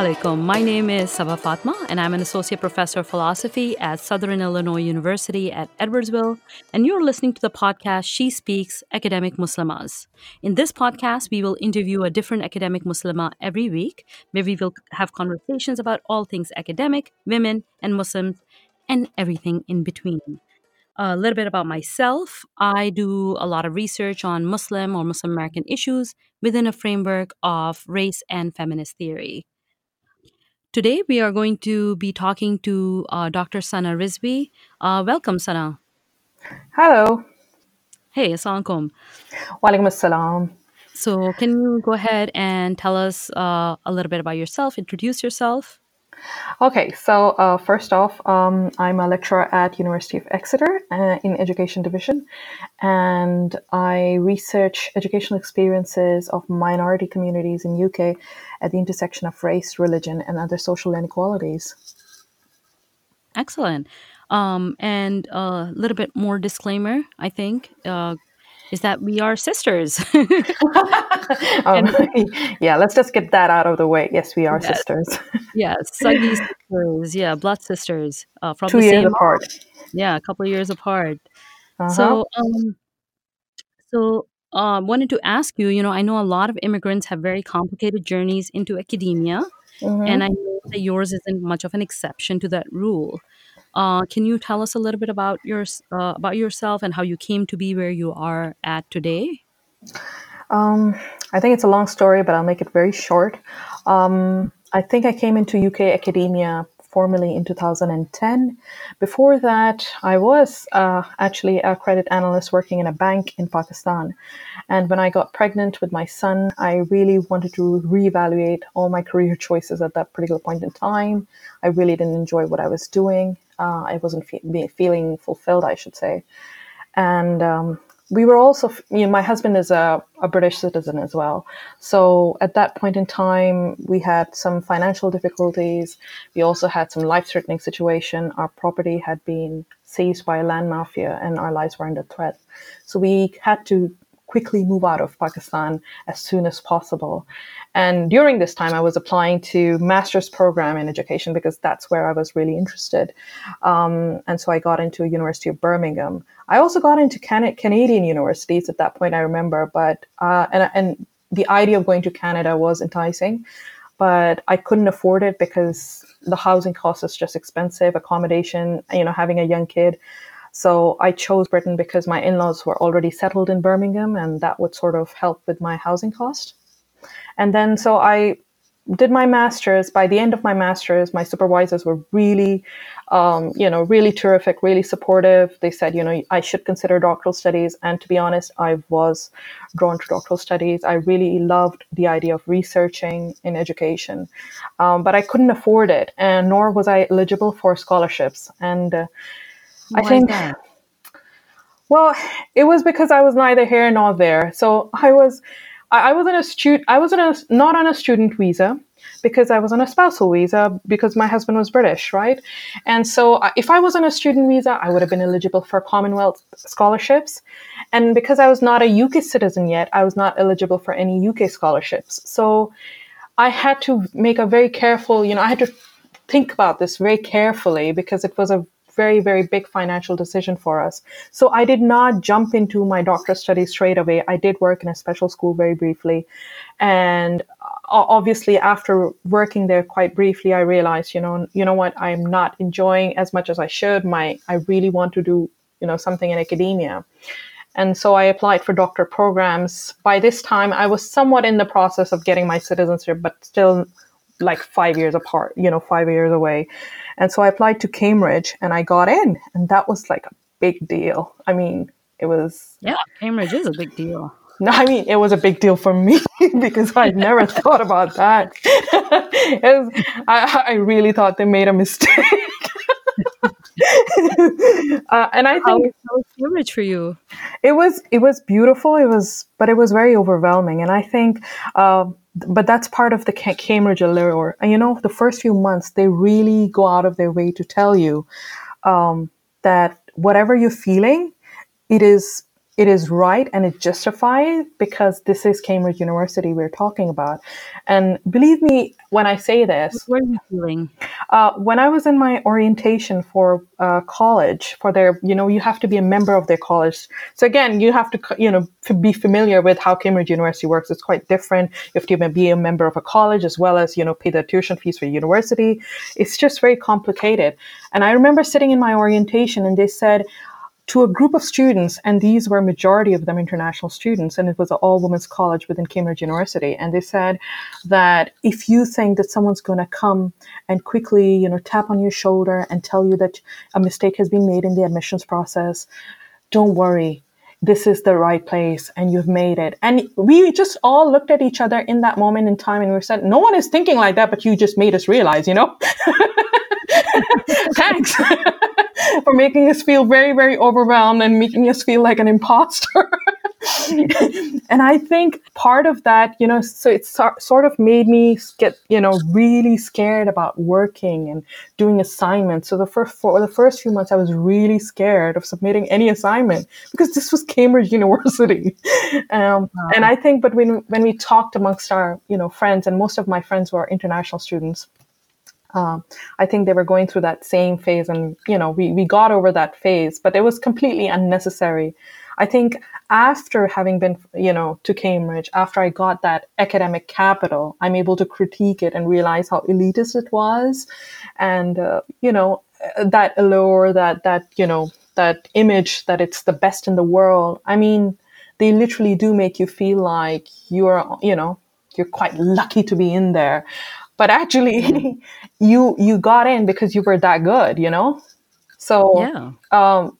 alaikum. My name is Saba Fatima, and I'm an associate professor of philosophy at Southern Illinois University at Edwardsville. And you're listening to the podcast She Speaks Academic Muslimas. In this podcast, we will interview a different academic Muslima every week, where we will have conversations about all things academic, women, and Muslims, and everything in between. A little bit about myself I do a lot of research on Muslim or Muslim American issues within a framework of race and feminist theory. Today, we are going to be talking to uh, Dr. Sana Rizvi. Uh, welcome, Sana. Hello. Hey, assalamualaikum. Walaikum assalam. So, can you go ahead and tell us uh, a little bit about yourself, introduce yourself? Okay, so uh, first off, um, I'm a lecturer at University of Exeter uh, in Education Division, and I research educational experiences of minority communities in UK at the intersection of race, religion, and other social inequalities. Excellent. Um, and a little bit more disclaimer, I think. Uh, is that we are sisters. um, yeah, let's just get that out of the way. Yes, we are yes. sisters. yes, Sagi sisters. Yeah, blood sisters uh, from two years apart. Yeah, a couple of years apart. Uh-huh. So, um, so um, wanted to ask you. You know, I know a lot of immigrants have very complicated journeys into academia, mm-hmm. and I know that yours isn't much of an exception to that rule. Uh, can you tell us a little bit about your uh, about yourself and how you came to be where you are at today? Um, I think it's a long story, but I'll make it very short. Um, I think I came into UK academia formally in 2010. Before that, I was uh, actually a credit analyst working in a bank in Pakistan. And when I got pregnant with my son, I really wanted to reevaluate all my career choices at that particular point in time. I really didn't enjoy what I was doing. Uh, I wasn't fe- feeling fulfilled, I should say. And um, we were also, you know, my husband is a, a, British citizen as well. So at that point in time, we had some financial difficulties. We also had some life threatening situation. Our property had been seized by a land mafia and our lives were under threat. So we had to quickly move out of Pakistan as soon as possible. And during this time, I was applying to master's program in education because that's where I was really interested. Um, and so I got into University of Birmingham. I also got into Can- Canadian universities at that point. I remember, but uh, and and the idea of going to Canada was enticing, but I couldn't afford it because the housing cost is just expensive, accommodation, you know, having a young kid. So I chose Britain because my in-laws were already settled in Birmingham, and that would sort of help with my housing cost. And then so I did my master's. By the end of my master's, my supervisors were really, um, you know, really terrific, really supportive. They said, you know, I should consider doctoral studies. And to be honest, I was drawn to doctoral studies. I really loved the idea of researching in education, um, but I couldn't afford it, and nor was I eligible for scholarships. And uh, I think. Well, it was because I was neither here nor there. So I was I, I was on a student. I was on a, not on a student visa because I was on a spousal visa because my husband was British, right? And so uh, if I was on a student visa, I would have been eligible for Commonwealth scholarships. And because I was not a UK citizen yet, I was not eligible for any UK scholarships. So I had to make a very careful, you know, I had to think about this very carefully because it was a very, very big financial decision for us. So I did not jump into my doctorate studies straight away. I did work in a special school very briefly. And uh, obviously after working there quite briefly, I realized, you know, you know what, I'm not enjoying as much as I should. My, I really want to do, you know, something in academia. And so I applied for doctor programs. By this time, I was somewhat in the process of getting my citizenship, but still like five years apart, you know, five years away. And so I applied to Cambridge and I got in, and that was like a big deal. I mean, it was. Yeah, Cambridge is a big deal. No, I mean, it was a big deal for me because I never thought about that. was, I, I really thought they made a mistake. uh, and I think how, how for you? It was it was beautiful. It was, but it was very overwhelming. And I think uh, but that's part of the Cambridge allure. And you know, the first few months, they really go out of their way to tell you um, that whatever you're feeling, it is it is right and it justified because this is Cambridge University we're talking about. And believe me when I say this. What you feeling? Uh, when I was in my orientation for uh, college, for their, you know, you have to be a member of their college. So again, you have to, you know, be familiar with how Cambridge University works. It's quite different. You have to be a member of a college as well as, you know, pay the tuition fees for university. It's just very complicated. And I remember sitting in my orientation and they said, to a group of students, and these were majority of them international students, and it was an all women's college within Cambridge University. And they said that if you think that someone's going to come and quickly, you know, tap on your shoulder and tell you that a mistake has been made in the admissions process, don't worry. This is the right place and you've made it. And we just all looked at each other in that moment in time and we said, no one is thinking like that, but you just made us realize, you know? Thanks for making us feel very, very overwhelmed and making us feel like an imposter. and I think part of that, you know, so it so, sort of made me get, you know, really scared about working and doing assignments. So the first for the first few months, I was really scared of submitting any assignment because this was Cambridge University. Um, wow. And I think, but when when we talked amongst our, you know, friends, and most of my friends were international students, um, I think they were going through that same phase, and you know, we we got over that phase, but it was completely unnecessary. I think after having been, you know, to Cambridge, after I got that academic capital, I'm able to critique it and realize how elitist it was, and uh, you know, that allure, that that you know, that image that it's the best in the world. I mean, they literally do make you feel like you're, you know, you're quite lucky to be in there but actually you you got in because you were that good you know? So yeah. um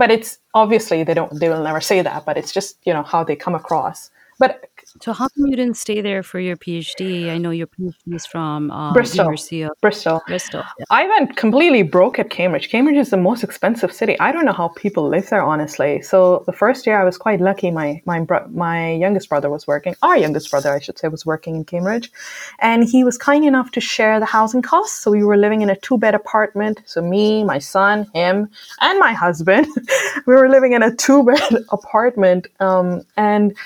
but it's obviously they don't they will never say that but it's just you know how they come across. But so how come you didn't stay there for your PhD? I know your PhD is from um, Bristol. University of Bristol. Bristol. Yeah. I went completely broke at Cambridge. Cambridge is the most expensive city. I don't know how people live there, honestly. So the first year I was quite lucky. My my bro- my youngest brother was working. Our youngest brother, I should say, was working in Cambridge, and he was kind enough to share the housing costs. So we were living in a two bed apartment. So me, my son, him, and my husband, we were living in a two bed apartment, um, and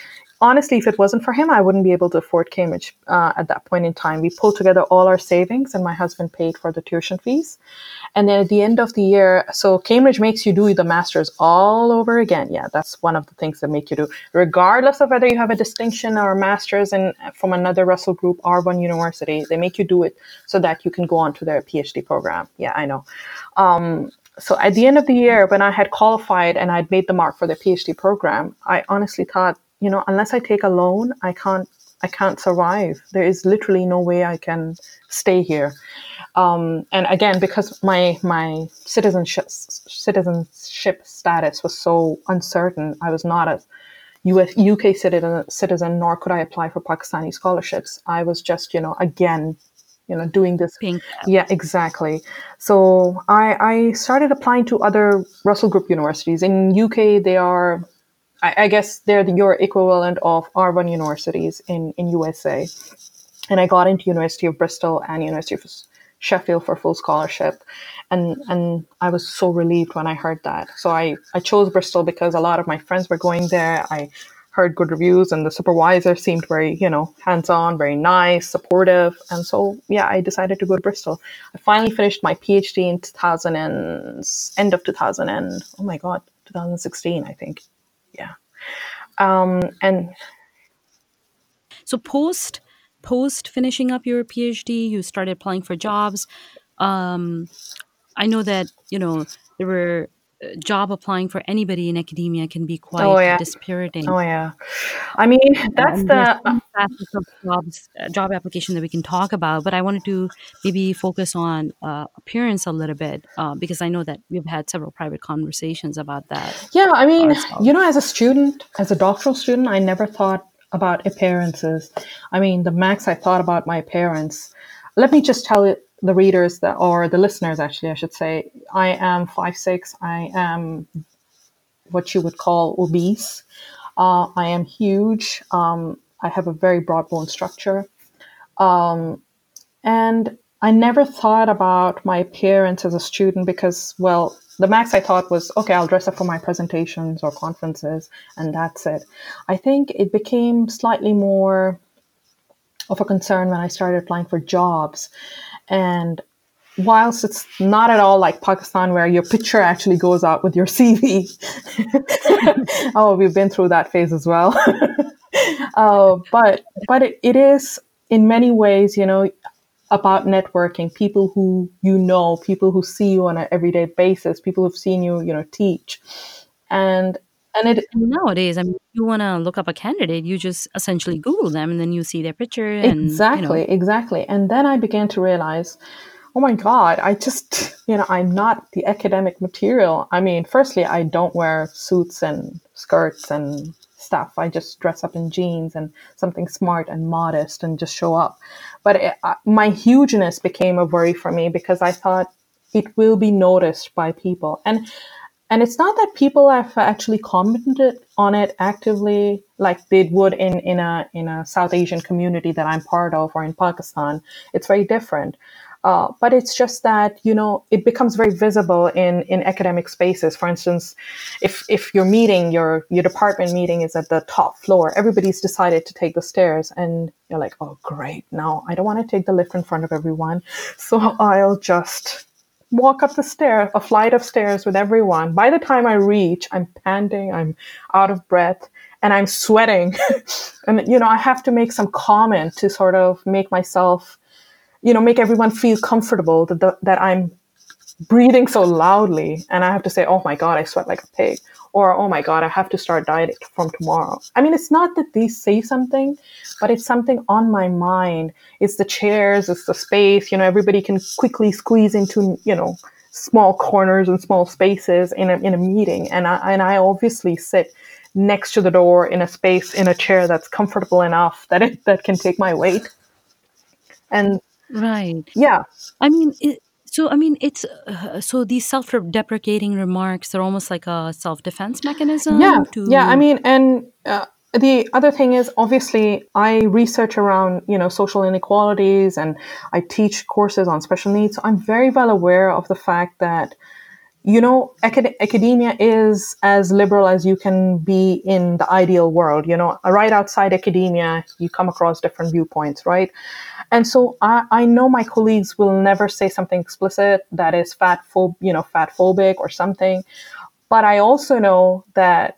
honestly, if it wasn't for him, I wouldn't be able to afford Cambridge uh, at that point in time. We pulled together all our savings, and my husband paid for the tuition fees. And then at the end of the year, so Cambridge makes you do the masters all over again. Yeah, that's one of the things that make you do, regardless of whether you have a distinction or a master's in from another Russell Group or one university. They make you do it so that you can go on to their PhD program. Yeah, I know. Um, so at the end of the year, when I had qualified and I'd made the mark for the PhD program, I honestly thought you know, unless I take a loan, I can't I can't survive. There is literally no way I can stay here. Um, and again, because my my citizenship citizenship status was so uncertain, I was not a US, UK citizen, citizen, nor could I apply for Pakistani scholarships. I was just, you know, again, you know, doing this. Pink. Yeah, exactly. So I, I started applying to other Russell Group universities. In UK, they are I, I guess they're the, your equivalent of R1 universities in, in USA. And I got into University of Bristol and University of Sheffield for full scholarship. And, and I was so relieved when I heard that. So I, I chose Bristol because a lot of my friends were going there. I heard good reviews and the supervisor seemed very, you know, hands-on, very nice, supportive. And so, yeah, I decided to go to Bristol. I finally finished my PhD in 2000 and end of 2000 and, oh my God, 2016, I think um, and so post post finishing up your phd you started applying for jobs. Um, i know that you know there were job applying for anybody in academia can be quite oh, yeah. dispiriting. Oh yeah, I mean that's and the facets of jobs, uh, job application that we can talk about. But I wanted to maybe focus on uh, appearance a little bit uh, because I know that we've had several private conversations about that. Yeah, I mean, you know, as a student, as a doctoral student, I never thought about appearances. I mean, the max I thought about my appearance. Let me just tell you the readers that or the listeners actually I should say I am five six I am what you would call obese uh, I am huge um, I have a very broad bone structure um, and I never thought about my appearance as a student because, well, the max I thought was, okay, I'll dress up for my presentations or conferences, and that's it. I think it became slightly more of a concern when I started applying for jobs. And whilst it's not at all like Pakistan where your picture actually goes out with your CV, oh, we've been through that phase as well. uh, but but it, it is in many ways, you know, about networking, people who you know, people who see you on an everyday basis, people who've seen you, you know, teach. And and it nowadays, I mean, you want to look up a candidate, you just essentially Google them and then you see their picture. And, exactly, you know. exactly. And then I began to realize, oh my God, I just, you know, I'm not the academic material. I mean, firstly, I don't wear suits and skirts and stuff. I just dress up in jeans and something smart and modest and just show up. But it, uh, my hugeness became a worry for me because I thought it will be noticed by people. And and it's not that people have actually commented on it actively like they would in, in a in a South Asian community that I'm part of or in Pakistan. It's very different. Uh, but it's just that you know it becomes very visible in in academic spaces. For instance, if if your meeting, your your department meeting is at the top floor, everybody's decided to take the stairs, and you're like, oh great, now I don't want to take the lift in front of everyone, so I'll just walk up the stair, a flight of stairs with everyone. By the time I reach, I'm panting, I'm out of breath, and I'm sweating. and, you know, I have to make some comment to sort of make myself you know, make everyone feel comfortable that, the, that I'm breathing so loudly and I have to say, oh my God, I sweat like a pig. Or, oh my God, I have to start dieting from tomorrow. I mean, it's not that these say something, but it's something on my mind. It's the chairs, it's the space, you know, everybody can quickly squeeze into, you know, small corners and small spaces in a, in a meeting. And I, and I obviously sit next to the door in a space, in a chair that's comfortable enough that it, that can take my weight. And Right. Yeah. I mean, it, so I mean, it's uh, so these self-deprecating remarks are almost like a self-defense mechanism. Yeah. To Yeah. I mean, and uh, the other thing is obviously I research around you know social inequalities and I teach courses on special needs. So I'm very well aware of the fact that you know, acad- academia is as liberal as you can be in the ideal world. You know, right outside academia, you come across different viewpoints, right? And so I, I know my colleagues will never say something explicit that is fat phob, you know, fat phobic or something. But I also know that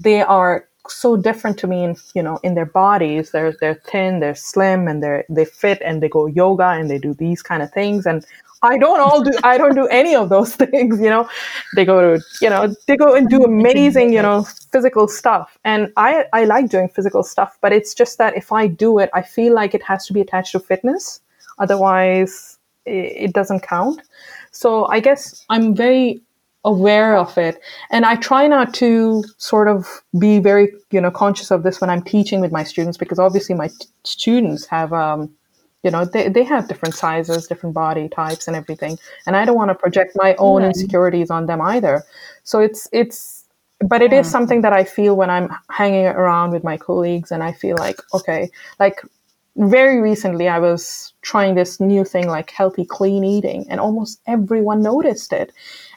they are so different to me in you know in their bodies they're they're thin they're slim and they're they fit and they go yoga and they do these kind of things and I don't all do I don't do any of those things, you know. They go to, you know, they go and do amazing, you know, physical stuff. And I I like doing physical stuff, but it's just that if I do it, I feel like it has to be attached to fitness. Otherwise, it, it doesn't count. So I guess I'm very aware of it and i try not to sort of be very you know conscious of this when i'm teaching with my students because obviously my t- students have um, you know they, they have different sizes different body types and everything and i don't want to project my own insecurities on them either. So it's it's but it yeah. is something that i feel when i'm hanging around with my colleagues and i feel like okay like very recently i was trying this new thing like healthy clean eating and almost everyone noticed it.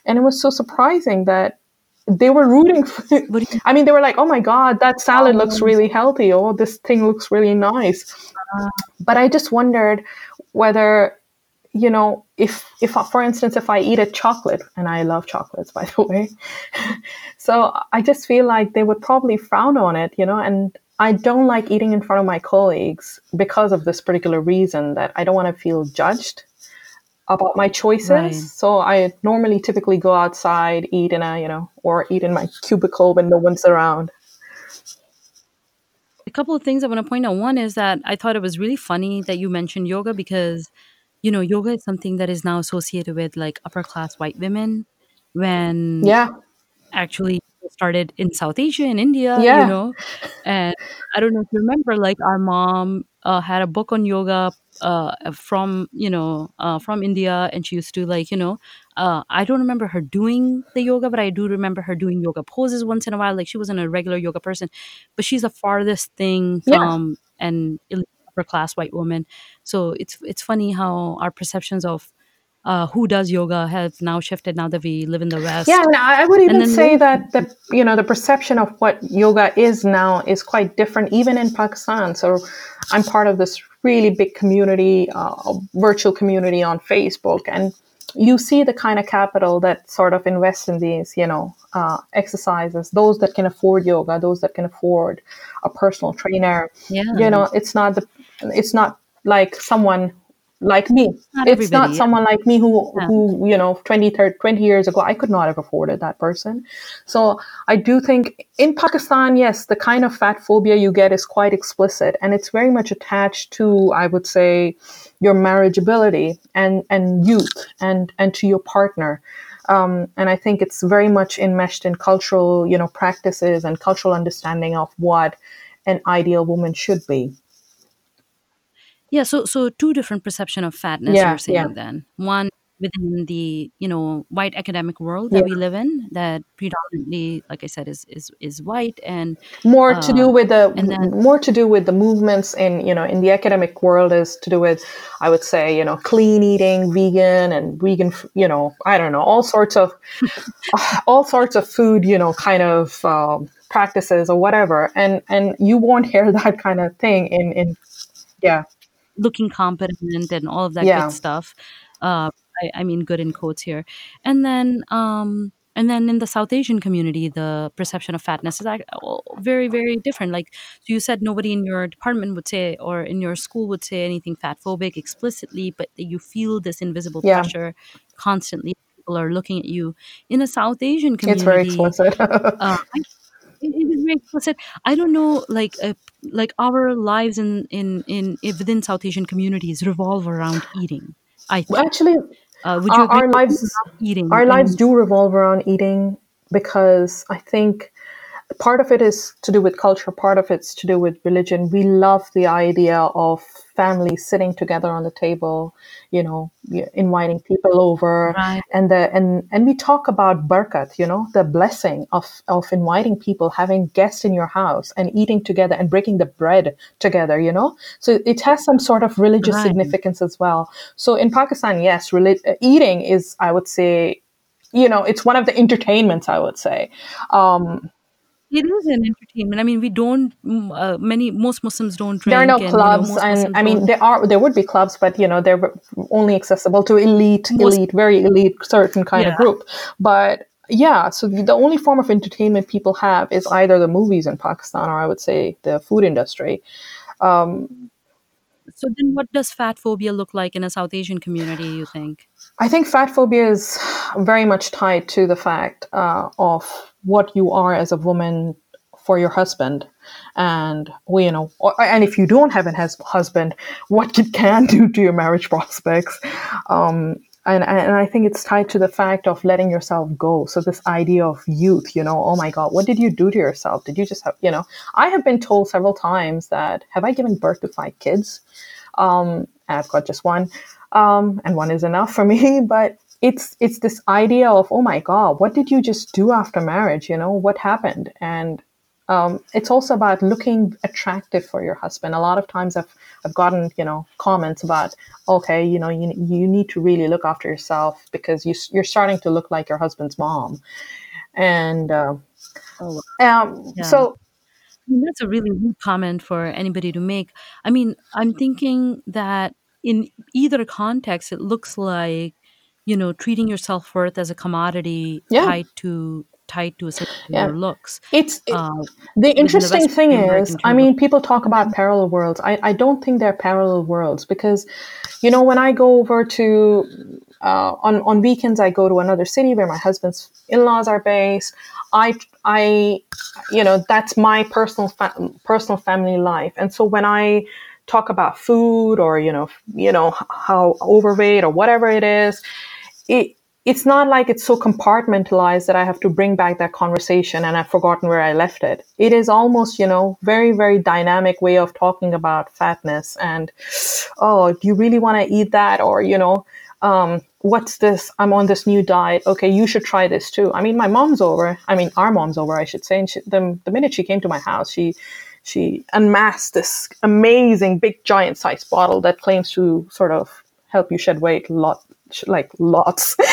And it was so surprising that they were rooting for it. I mean, they were like, oh my God, that salad looks really healthy. Oh, this thing looks really nice. Uh, but I just wondered whether, you know, if, if, for instance, if I eat a chocolate, and I love chocolates, by the way, so I just feel like they would probably frown on it, you know, and I don't like eating in front of my colleagues because of this particular reason that I don't want to feel judged about my choices. Right. So I normally typically go outside, eat in a, you know, or eat in my cubicle when no one's around. A couple of things I want to point out. One is that I thought it was really funny that you mentioned yoga because, you know, yoga is something that is now associated with like upper class white women when yeah actually started in South Asia in India, yeah. you know. And I don't know if you remember, like our mom uh, had a book on yoga uh, from you know uh, from India, and she used to like you know uh, I don't remember her doing the yoga, but I do remember her doing yoga poses once in a while. Like she wasn't a regular yoga person, but she's the farthest thing from yeah. an upper class white woman. So it's it's funny how our perceptions of uh, who does yoga have now shifted now that we live in the West. Yeah, and I would even say that the you know the perception of what yoga is now is quite different, even in Pakistan. So I'm part of this really big community, uh, virtual community on Facebook, and you see the kind of capital that sort of invests in these, you know, uh, exercises. Those that can afford yoga, those that can afford a personal trainer. Yeah. You know, it's not the, it's not like someone like me. Not it's not yeah. someone like me who, Yeah. who, you know, 20, 30, 20 years ago, I could not have afforded that person. So I do think in Pakistan, yes, the kind of fat phobia you get is quite explicit and it's very much attached to, I would say, your marriageability and, and youth and, and to your partner. Um, and I think it's very much enmeshed in cultural, you know, practices and cultural understanding of what an ideal woman should be. Yeah, so so two different perception of fatness Yeah, you're saying yeah. then. One within the, you know, white academic world that we live in that predominantly, like I said, is is is white and more to do uh, with the and then more to do with the movements in you know in the academic world is to do with i would say you know clean eating vegan and vegan you know i don't know all sorts of all sorts of food you know kind of um, practices or whatever and and you won't hear that kind of thing in in yeah looking competent and all of that yeah good stuff. Uh, I, I mean, good in quotes here. And then, um, and then in the South Asian community, the perception of fatness is like oh, very, very different. Like so you said, nobody in your department would say, or in your school would say anything fat phobic explicitly, but you feel this invisible yeah pressure constantly. People are looking at you. In a South Asian community. it's very explicit uh, I it, it is very explicit. I don't know, like uh, like our lives in in in in- within South Asian communities revolve around eating. I think. actually Uh, would you our, our lives Eating our lives do revolve around eating because i think part of it is to do with culture part of it's to do with religion. We love the idea of families sitting together on the table you know inviting people over. Right, and the and and we talk about barakat you know the blessing of of inviting people having guests in your house and eating together and breaking the bread together you know? So it has some sort of religious right. significance as well. So in pakistan yes uh, eating is i would say you know it's one of the entertainments i would say. Um, It is an entertainment. I mean, we don't. Uh, many most Muslims don't drink. there are no and you know, clubs and Muslims i mean don't. there are there would be clubs but you know they're only accessible to elite Most elite very elite certain kind of group but yeah so the the only form of entertainment people have is either the movies in pakistan or i would say the food industry um, So then, what does fat phobia look like in a South Asian community? You think? I think fat phobia is very much tied to the fact uh, of what you are as a woman for your husband, and you know, and if you don't have a husband, what you can do to your marriage prospects. Um, and, and I think it's tied to the fact of letting yourself go. So this idea of youth, you know, oh my God, what did you do to yourself? Did you just have, you know, I have been told several times that have I given birth to five kids? um, I've got just one, um, and one is enough for me. But it's it's this idea of oh my god, what did you just do after marriage? You know what happened, and um, it's also about looking attractive for your husband. A lot of times I've I've gotten you know comments about okay, you know you you need to really look after yourself because you, you're starting to look like your husband's mom, and uh, Oh, wow. um, yeah. so that's a really rude comment for anybody to make. I mean, I'm thinking that in either context, it looks like, you know, treating your self worth as a commodity yeah tied to tied to essentially yeah looks. it's it, Uh, The within the interesting thing is, I mean, people talk about parallel worlds. I, I don't think they're parallel worlds because, you know, when I go over to, uh, on, on weekends, I go to another city where my husband's in laws are based. I, I, you know, that's my personal, fa- personal family life. And so when I talk about food or, you know, you know, how overweight or whatever it is, it it's not like it's so compartmentalized that I have to bring back that conversation and I've forgotten where I left it. It is almost, you know, very, very dynamic way of talking about fatness and, oh, do you really want to eat that? Or, you know, um, what's this? I'm on this new diet. Okay, you should try this too. I mean, my mom's over. I mean, our mom's over, I should say. And she, the, the minute she came to my house, she she unmasked this amazing big giant size bottle that claims to sort of help you shed weight a lot like lots.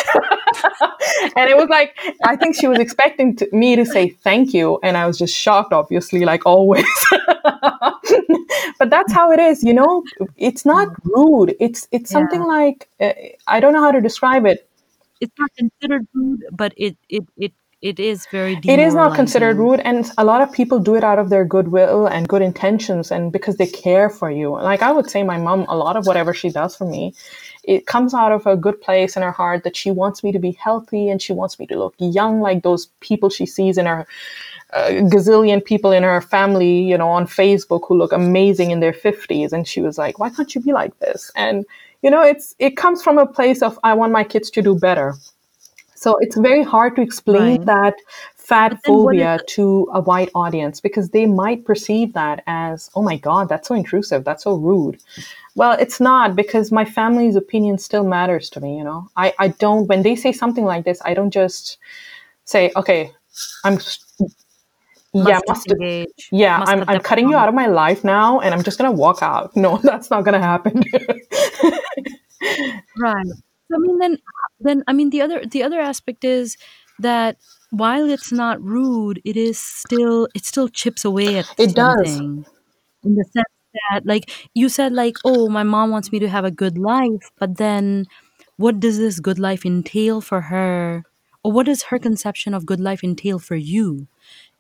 And it was like i think she was expecting to, me to say thank you and i was just shocked obviously like always. But that's how it is you know? It's not rude. It's it's something like uh, i don't know how to describe it. It's not considered rude, but it it it it is very it is not considered rude and a lot of people do it out of their goodwill and good intentions and because they care for you. Like i would say my mom a lot of whatever she does for me it comes out of a good place in her heart that she wants me to be healthy and she wants me to look young like those people she sees in her uh, gazillion people in her family you know on facebook who look amazing in their 50s and she was like why can't you be like this? And you know it's it comes from a place of i want my kids to do better. So it's very hard to explain Right. that fat phobia to a white audience because they might perceive that as, oh my God, that's so intrusive, that's so rude. Well, it's not because my family's opinion still matters to me, you know. I, I don't when they say something like this, I don't just say, okay, I'm s- yeah, must must yeah, must I'm I'm cutting you out of my life now and I'm just gonna walk out. No, that's not gonna happen. Right. I mean, then, then I mean, the other the other aspect is that while it's not rude, it is still it still chips away at it does. in the sense that, like you said, like, oh, my mom wants me to have a good life, but then, what does this good life entail for her, or what does her conception of good life entail for you?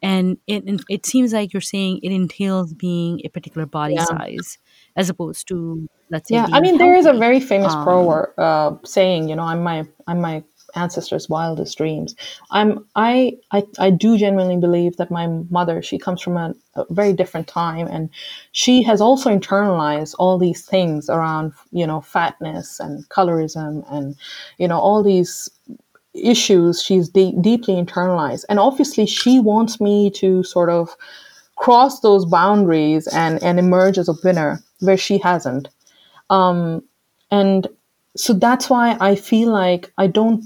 And it it seems like you're saying it entails being a particular body Yeah. size, as opposed to let's say Yeah, I mean there is a very famous Um, proverb uh, saying, you know, I'm my I'm my ancestors' wildest dreams. I'm I I I do genuinely believe that my mother, she comes from a, a very different time, and she has also internalized all these things around, you know, fatness and colorism, and you know all these issues she's de- deeply internalized, and obviously she wants me to sort of cross those boundaries and and emerge as a winner where she hasn't um, and so that's why I feel like I don't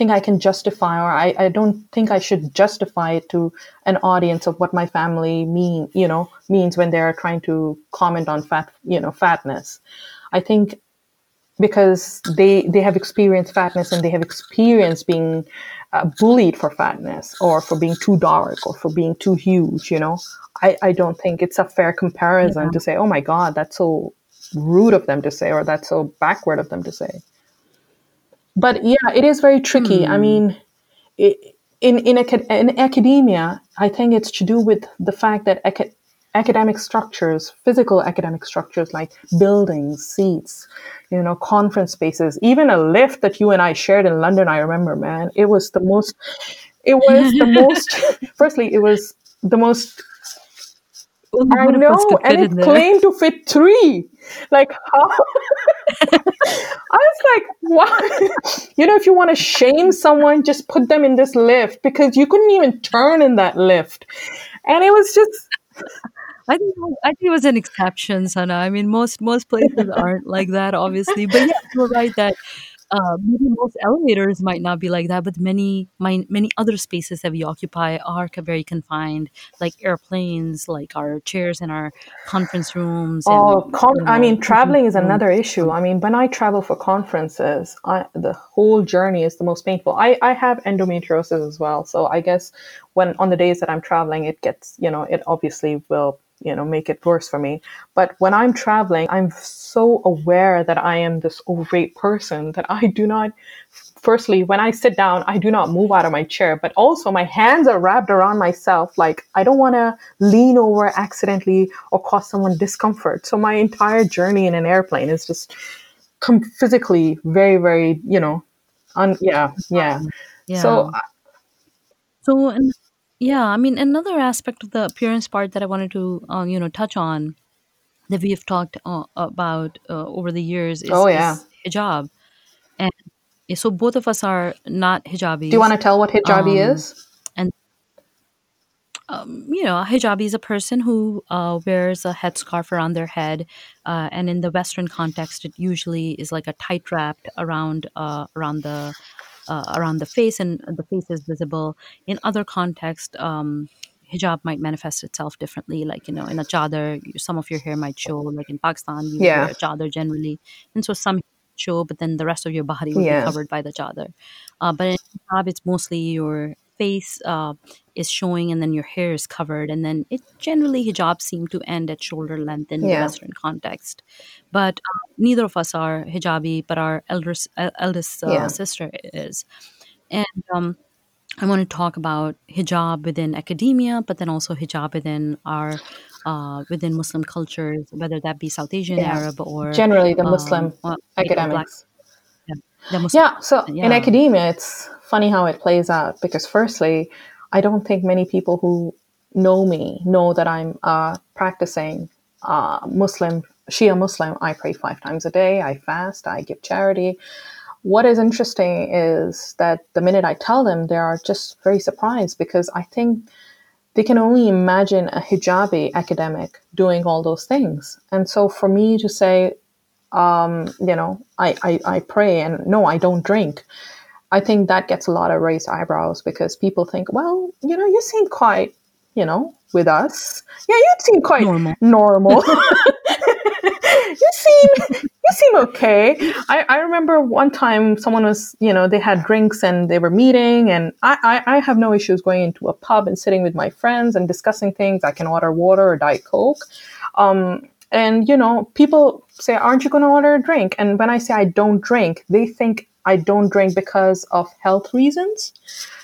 think I can justify or I, I don't think I should justify it to an audience of what my family mean, you know, means when they're trying to comment on fat, you know, fatness. I think because they they have experienced fatness and they have experienced being uh, bullied for fatness or for being too dark or for being too huge, you know. I, I don't think it's a fair comparison yeah. to say, oh my God, that's so rude of them to say or that's so backward of them to say. But yeah, it is very tricky. I Hmm. mean, i in in, acad- in academia, I think it's to do with the fact that aca- academic structures, physical academic structures like buildings, seats, you know, conference spaces, even a lift that you and I shared in London, I remember, man, it was the most, it was the most, firstly, it was the most I know, and it claimed to fit three. Like how? I was like, what? You know, if you want to shame someone, just put them in this lift because you couldn't even turn in that lift, and it was just I think I think it was an exception, Sana. I mean, most most places aren't like that, obviously. But yeah, you're right that uh, maybe most elevators might not be like that, but many my, many other spaces that we occupy are very confined, like airplanes, like our chairs in our conference rooms, Oh, and con- you I mean, traveling is another issue. I mean, when I travel for conferences, I, the whole journey is the most painful. I, I have endometriosis as well. So I guess when on the days that I'm traveling, it gets, you know, it obviously will, you know, make it worse for me. But when I'm traveling, I'm so aware that I am this overweight person that I do not, firstly, when I sit down, I do not move out of my chair, but also my hands are wrapped around myself. Like I don't want to lean over accidentally or cause someone discomfort. So my entire journey in an airplane is just com- physically very, very, you know, un- yeah, yeah. Yeah. So uh, So, and yeah, I mean, another aspect of the appearance part that I wanted to, uh, you know, touch on that we have talked uh, about uh, over the years is, Oh, yeah. is hijab. And so both of us are not hijabi. do you hijabis. want to tell what hijabi Um, is? and, um, you know, a hijabi is a person who uh, wears a headscarf around their head. Uh, and in the Western context, it usually is like a tight wrapped around, uh, around the uh, around the face and the face is visible. In other contexts, um, hijab might manifest itself differently. Like you know, in a chadar, some of your hair might show. Like in Pakistan, you Yeah. wear a chadar generally, and so some show, but then the rest of your body will be covered by the chadar. Uh, but in hijab, it's mostly your face uh, is showing, and then your hair is covered, and then it generally hijab seem to end at shoulder length in the Yeah. Western context. But uh, neither of us are hijabi, but our eldest uh, eldest uh, Yeah. sister is, and um, I want to talk about hijab within academia, but then also hijab within our uh, within Muslim cultures, whether that be South Asian, Yeah. Arab, or Generally, the Muslim um, native black. academics. Yeah, the Muslim. Yeah, so in academia, it's funny how it plays out because, firstly, I don't think many people who know me know that I'm uh, practicing uh, Muslim, Shia Muslim. I pray five times a day, I fast, I give charity. What is interesting is that the minute I tell them, they are just very surprised because I think they can only imagine a hijabi academic doing all those things. And so for me to say, um, you know, I, I, I pray and no, I don't drink. I think that gets a lot of raised eyebrows because people think, well, you know, you seem quite, you know, with us. Yeah, you seem quite Normal. normal. you seem you seem okay. I, I remember one time someone was, you know, they had drinks and they were meeting and I, I, I have no issues going into a pub and sitting with my friends and discussing things. I can order water or Diet Coke. Um, and you know, people say, "Aren't you going to order a drink?" And when I say I don't drink, they think I don't drink because of health reasons.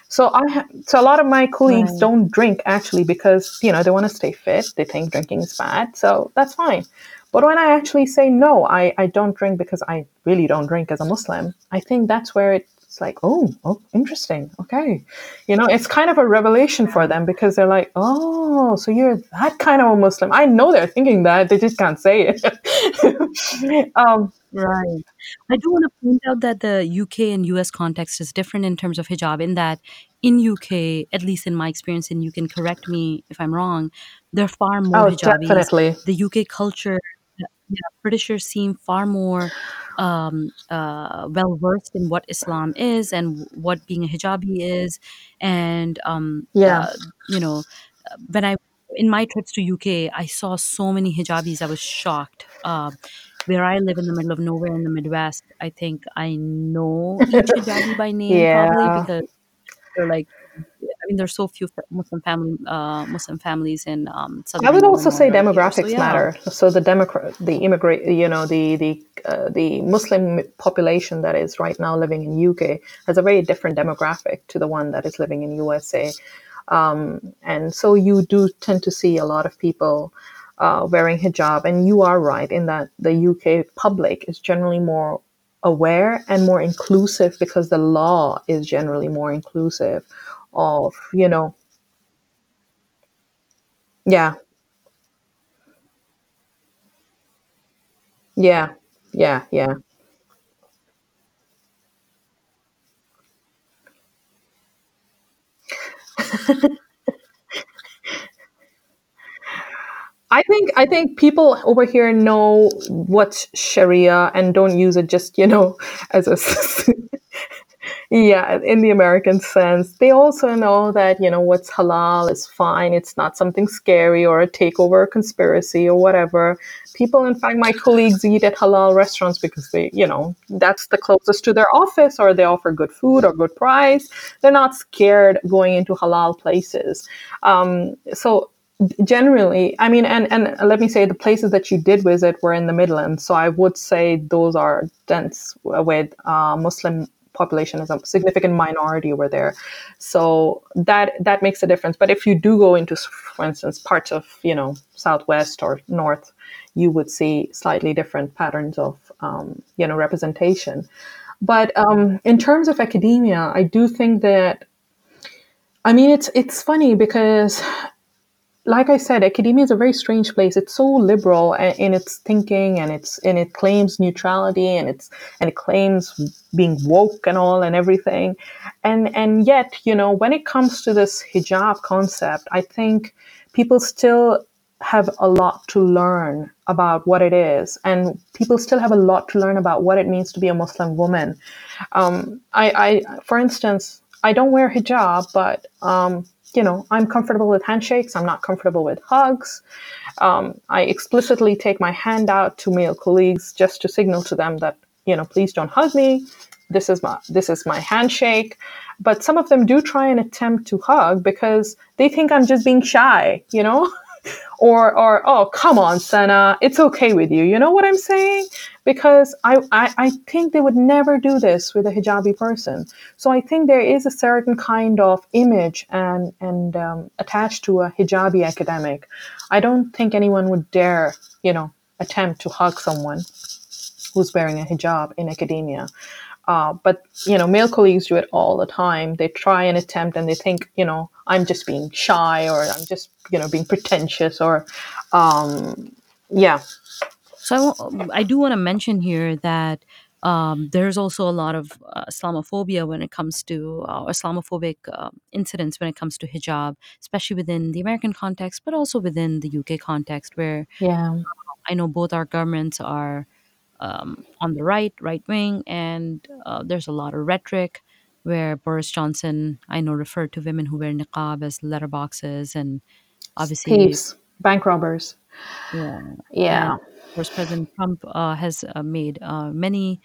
So I, ha- so a lot of my colleagues Right. don't drink actually because you know they want to stay fit. They think drinking is bad, so that's fine. But when I actually say no, I, I don't drink because I really don't drink as a Muslim. I think that's where it's like, oh, oh, interesting. Okay. You know, it's kind of a revelation for them because they're like, oh, so you're that kind of a Muslim. I know they're thinking that, they just can't say it. um, Right. I do want to point out that the UK and US context is different in terms of hijab, in that in UK, at least in my experience, and you can correct me if I'm wrong, there are far more oh, hijabis. definitely. The UK culture, yeah, Britishers seem far more um, uh, well versed in what Islam is and what being a hijabi is, and um, Yeah. uh, you know, when I in my trips to UK, I saw so many hijabis. I was shocked. Uh, where I live in the middle of nowhere in the Midwest, I think I know each hijabi by name probably Yeah. because they're like. I mean, there's so few Muslim family, uh, Muslim families in um, I would also say here. So demographics yeah, matter. So the democrat, the immigrant, you know, the the uh, the Muslim population that is right now living in UK has a very different demographic to the one that is living in USA, um, and so you do tend to see a lot of people uh, wearing hijab. And you are right in that the UK public is generally more aware and more inclusive because the law is generally more inclusive of you know? Yeah. Yeah. Yeah yeah. I think I think people over here know what's Sharia and don't use it just you know as a yeah in the American sense. They also know that you know what's halal is fine. It's not something scary or a takeover conspiracy or whatever. People, in fact, my colleagues eat at halal restaurants because they you know that's the closest to their office or they offer good food or good price. They're not scared going into halal places. Um, so generally i mean and and let me say the places that you did visit were in the midlands so i would say those are dense with uh, muslim population is a significant minority over there. So that that makes a difference. But if you do go into for instance parts of you know southwest or north you would see slightly different patterns of um, you know representation. But um, in terms of academia i do think that i mean it's it's funny because like I said, academia is a very strange place. It's so liberal in its thinking, and it's and it claims neutrality, and it's and it claims being woke and all and everything, and and yet you know when it comes to this hijab concept, I think people still have a lot to learn about what it is, and people still have a lot to learn about what it means to be a Muslim woman. Um, I, I, for instance, I don't wear hijab, but um, you know, I'm comfortable with handshakes. I'm not comfortable with hugs. Um, I explicitly take my hand out to male colleagues just to signal to them that, you know, please don't hug me. This is my this is my handshake. But some of them do try and attempt to hug because they think I'm just being shy, you know? or or oh come on Sana, it's okay with you. You know what I'm saying? Because I, I I think they would never do this with a hijabi person. So I think there is a certain kind of image and and um, attached to a hijabi academic. I don't think anyone would dare you know attempt to hug someone who's wearing a hijab in academia. Uh, but you know, male colleagues do it all the time. They try and attempt, and they think, you know, I'm just being shy, or I'm just, you know, being pretentious, or, um, yeah. So I, I do want to mention here that um, there's also a lot of uh, Islamophobia when it comes to uh, Islamophobic uh, incidents when it comes to hijab, especially within the American context, but also within the UK context, where yeah, I know both our governments are um, on the right, right wing, and uh, there's a lot of rhetoric where Boris Johnson, I know, referred to women who wear niqab as letterboxes, and obviously thieves, bank robbers. Yeah, yeah. And, of course, President Trump uh, has uh, made uh, many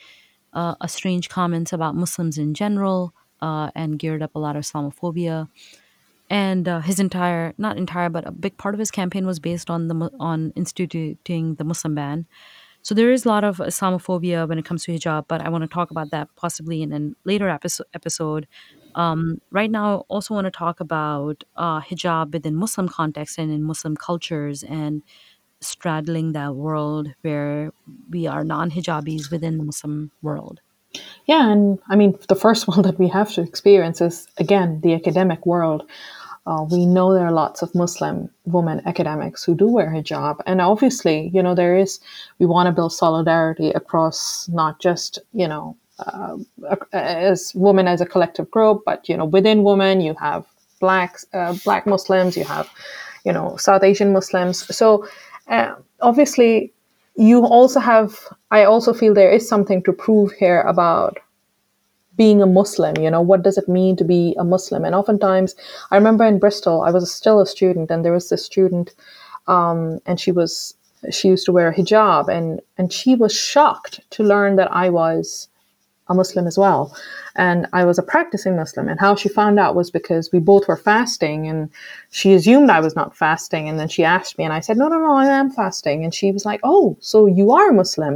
uh, strange comments about Muslims in general uh, and geared up a lot of Islamophobia. And his entire, not entire, but a big part of his campaign was based on the on instituting the Muslim ban. So there is a lot of Islamophobia when it comes to hijab, but I want to talk about that possibly in a later episode. Um, right now, I also want to talk about uh, hijab within Muslim context and in Muslim cultures and straddling that world where we are non-hijabis within the Muslim world. Yeah, and I mean, the first one that we have to experience is again the academic world. Uh, we know there are lots of Muslim women academics who do wear hijab. And obviously, you know, there is, we want to build solidarity across not just, you know, uh, as women as a collective group, but, you know, within women, you have black, uh, black Muslims, you have, you know, South Asian Muslims. So uh, obviously, you also have, I also feel there is something to prove here about being a Muslim, you know, what does it mean to be a Muslim? And oftentimes, I remember in Bristol, I was still a student, and there was this student, um, and she was she used to wear a hijab, and and she was shocked to learn that I was a Muslim as well, and I was a practicing Muslim. And how she found out was because we both were fasting, and she assumed I was not fasting, and then she asked me, and I said, no, no, no, I am fasting, and she was like, oh, so you are a Muslim.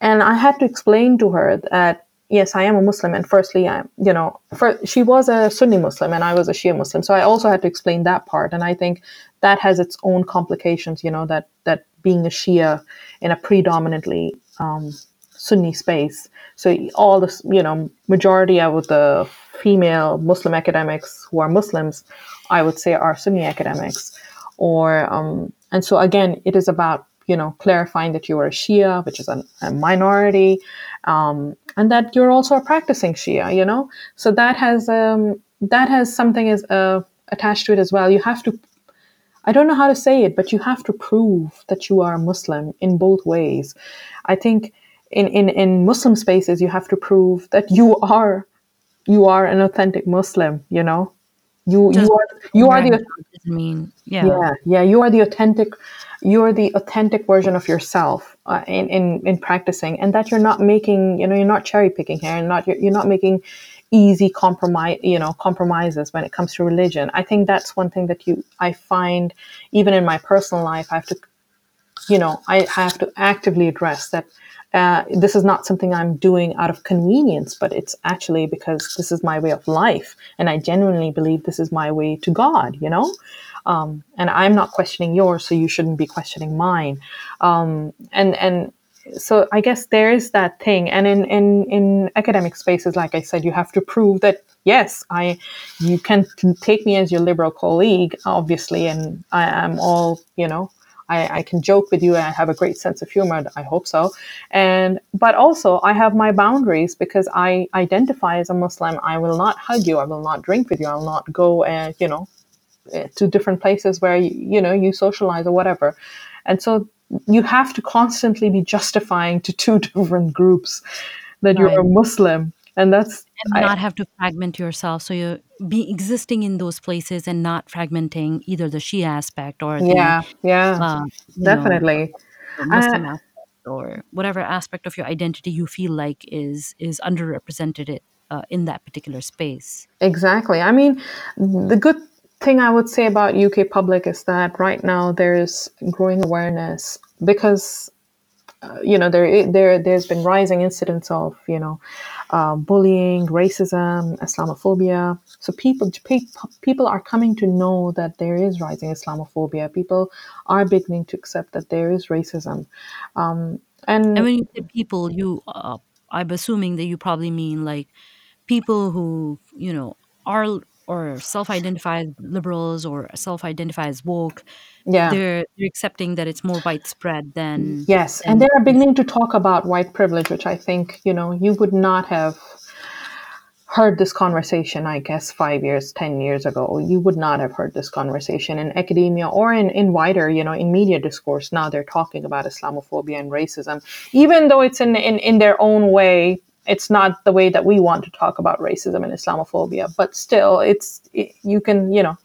And I had to explain to her that yes, I am a Muslim, and firstly, I'm, you know, for, she was a Sunni Muslim, and I was a Shia Muslim, so I also had to explain that part, and I think that has its own complications, you know, that that being a Shia in a predominantly um, Sunni space, so all the you know, majority of the female Muslim academics who are Muslims, I would say, are Sunni academics, or um, and so again, it is about you know clarifying that you are a Shia, which is a, a minority, um, and that you're also a practicing Shia, you know. So that has um, that has something is uh, attached to it as well. You have to, I don't know how to say it, but you have to prove that you are a Muslim in both ways. I think in in in Muslim spaces you have to prove that you are you are an authentic Muslim. You know, you you are you are the I mean yeah yeah yeah you are the authentic you're the authentic version of yourself uh, in, in in practicing and that you're not making you know you're not cherry picking here and not you're, you're not making easy compromise you know compromises when it comes to religion i think that's one thing that you i find even in my personal life i have to you know i have to actively address that uh, this is not something I'm doing out of convenience, but it's actually because this is my way of life. And I genuinely believe this is my way to God, you know? Um, and I'm not questioning yours, so you shouldn't be questioning mine. Um, and and so I guess there is that thing. And in, in in academic spaces, like I said, you have to prove that yes, I you can take me as your liberal colleague, obviously, and I am all you know. I, I, can joke with you I have a great sense of humor. I hope so. And but also I have my boundaries because I identify as a Muslim. I will not hug you. I will not drink with you. I will not go and you know to different places where you, you know you socialize or whatever. And so you have to constantly be justifying to two different groups that you're a muslim. And that's and not I, have to fragment yourself. So you're be existing in those places and not fragmenting either the shia aspect or the, yeah yeah. uh, definitely. know, Muslim uh, or whatever aspect of your identity you feel like is is underrepresented uh, in that particular space. Exactly. I mean the good thing i would say about uk public is that right now there's growing awareness because uh, you know there there there's been rising incidents of you know uh, bullying, racism, Islamophobia. So people people are coming to know that there is rising Islamophobia. People are beginning to accept that there is racism. Um, and, and when you say people, you uh, I'm assuming that you probably mean like people who you know are or self-identify as liberals or self-identify as woke yeah. they're, they're accepting that it's more widespread than yes than, and they're beginning to talk about white privilege which i think you know you would not have heard this conversation i guess five years ten years ago. You would not have heard this conversation in academia or in, in wider you know in media discourse. Now they're talking about islamophobia and racism even though it's in, in, in their own way it's not the way that we want to talk about racism and Islamophobia, but still, it's it, you can you know,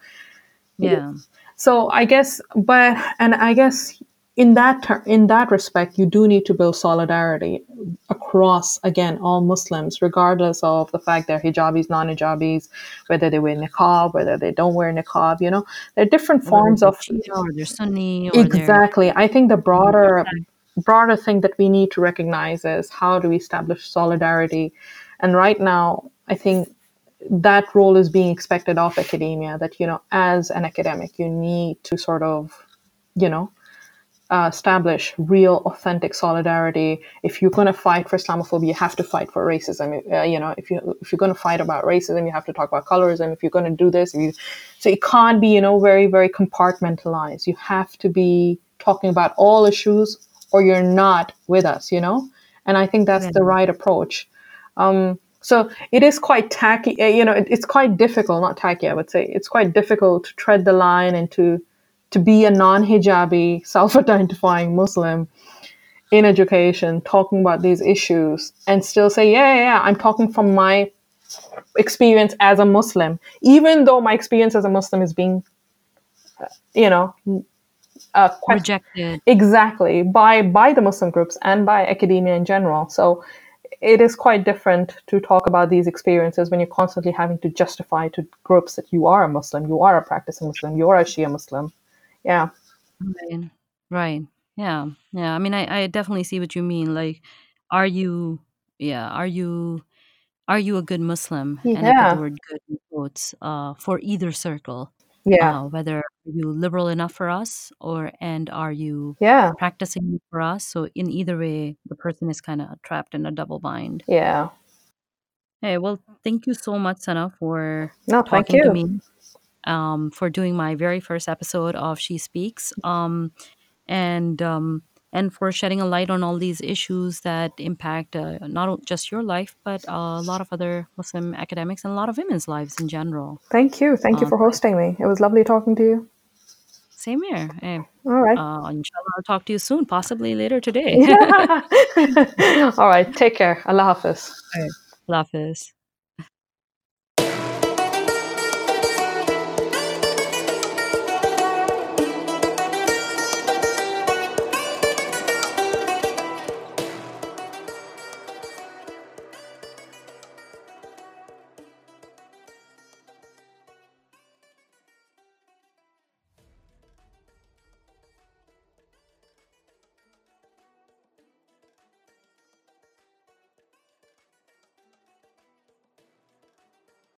yeah. So I guess, but and I guess in that ter- in that respect, you do need to build solidarity across again all Muslims, regardless of the fact they're hijabis, non-hijabis, whether they wear niqab, whether they don't wear niqab. You know, there are different forms of. Or they're Sunni. Or exactly. I think the broader broader thing that we need to recognize is how do we establish solidarity? And right now, I think that role is being expected of academia that, you know, as an academic, you need to sort of, you know, uh, establish real, authentic solidarity. If you're going to fight for Islamophobia, you have to fight for racism. Uh, you know, if you if you're going to fight about racism, you have to talk about colorism. If you're going to do this, you, so it can't be you know very very compartmentalized. You have to be talking about all issues or you're not with us, you know? And I think that's yeah. the right approach. Um, so it is quite tacky, eh, you know, it, it's quite difficult, not tacky, I would say. It's quite difficult to tread the line and to, to be a non hijabi, self identifying Muslim in education, talking about these issues and still say, yeah, yeah, yeah, I'm talking from my experience as a Muslim, even though my experience as a Muslim is being, uh, you know, uh, rejected exactly by by the Muslim groups and by academia in general. So it is quite different to talk about these experiences when you're constantly having to justify to groups that you are a Muslim, you are a practicing Muslim, you are a Shia Muslim. Yeah. Right. Right. Yeah. Yeah. I mean, I, I definitely see what you mean. Like, are you, yeah, are you, are you a good Muslim? Yeah. And I put the word good in quotes uh, for either circle yeah. uh, whether are you liberal enough for us or and are you yeah. practicing for us? So in either way the person is kind of trapped in a double bind. Yeah. Hey well thank you so much sana for no you to me um, for doing my very first episode of she speaks um, and um, and for shedding a light on all these issues that impact uh, not just your life, but a lot of other Muslim academics and a lot of women's lives in general. Thank you. Thank you for hosting me. It was lovely talking to you. Same here. Hey, All right. uh, inshallah, I'll talk to you soon, possibly later today. All right. Take care. Allah Hafiz. Allah Hafiz.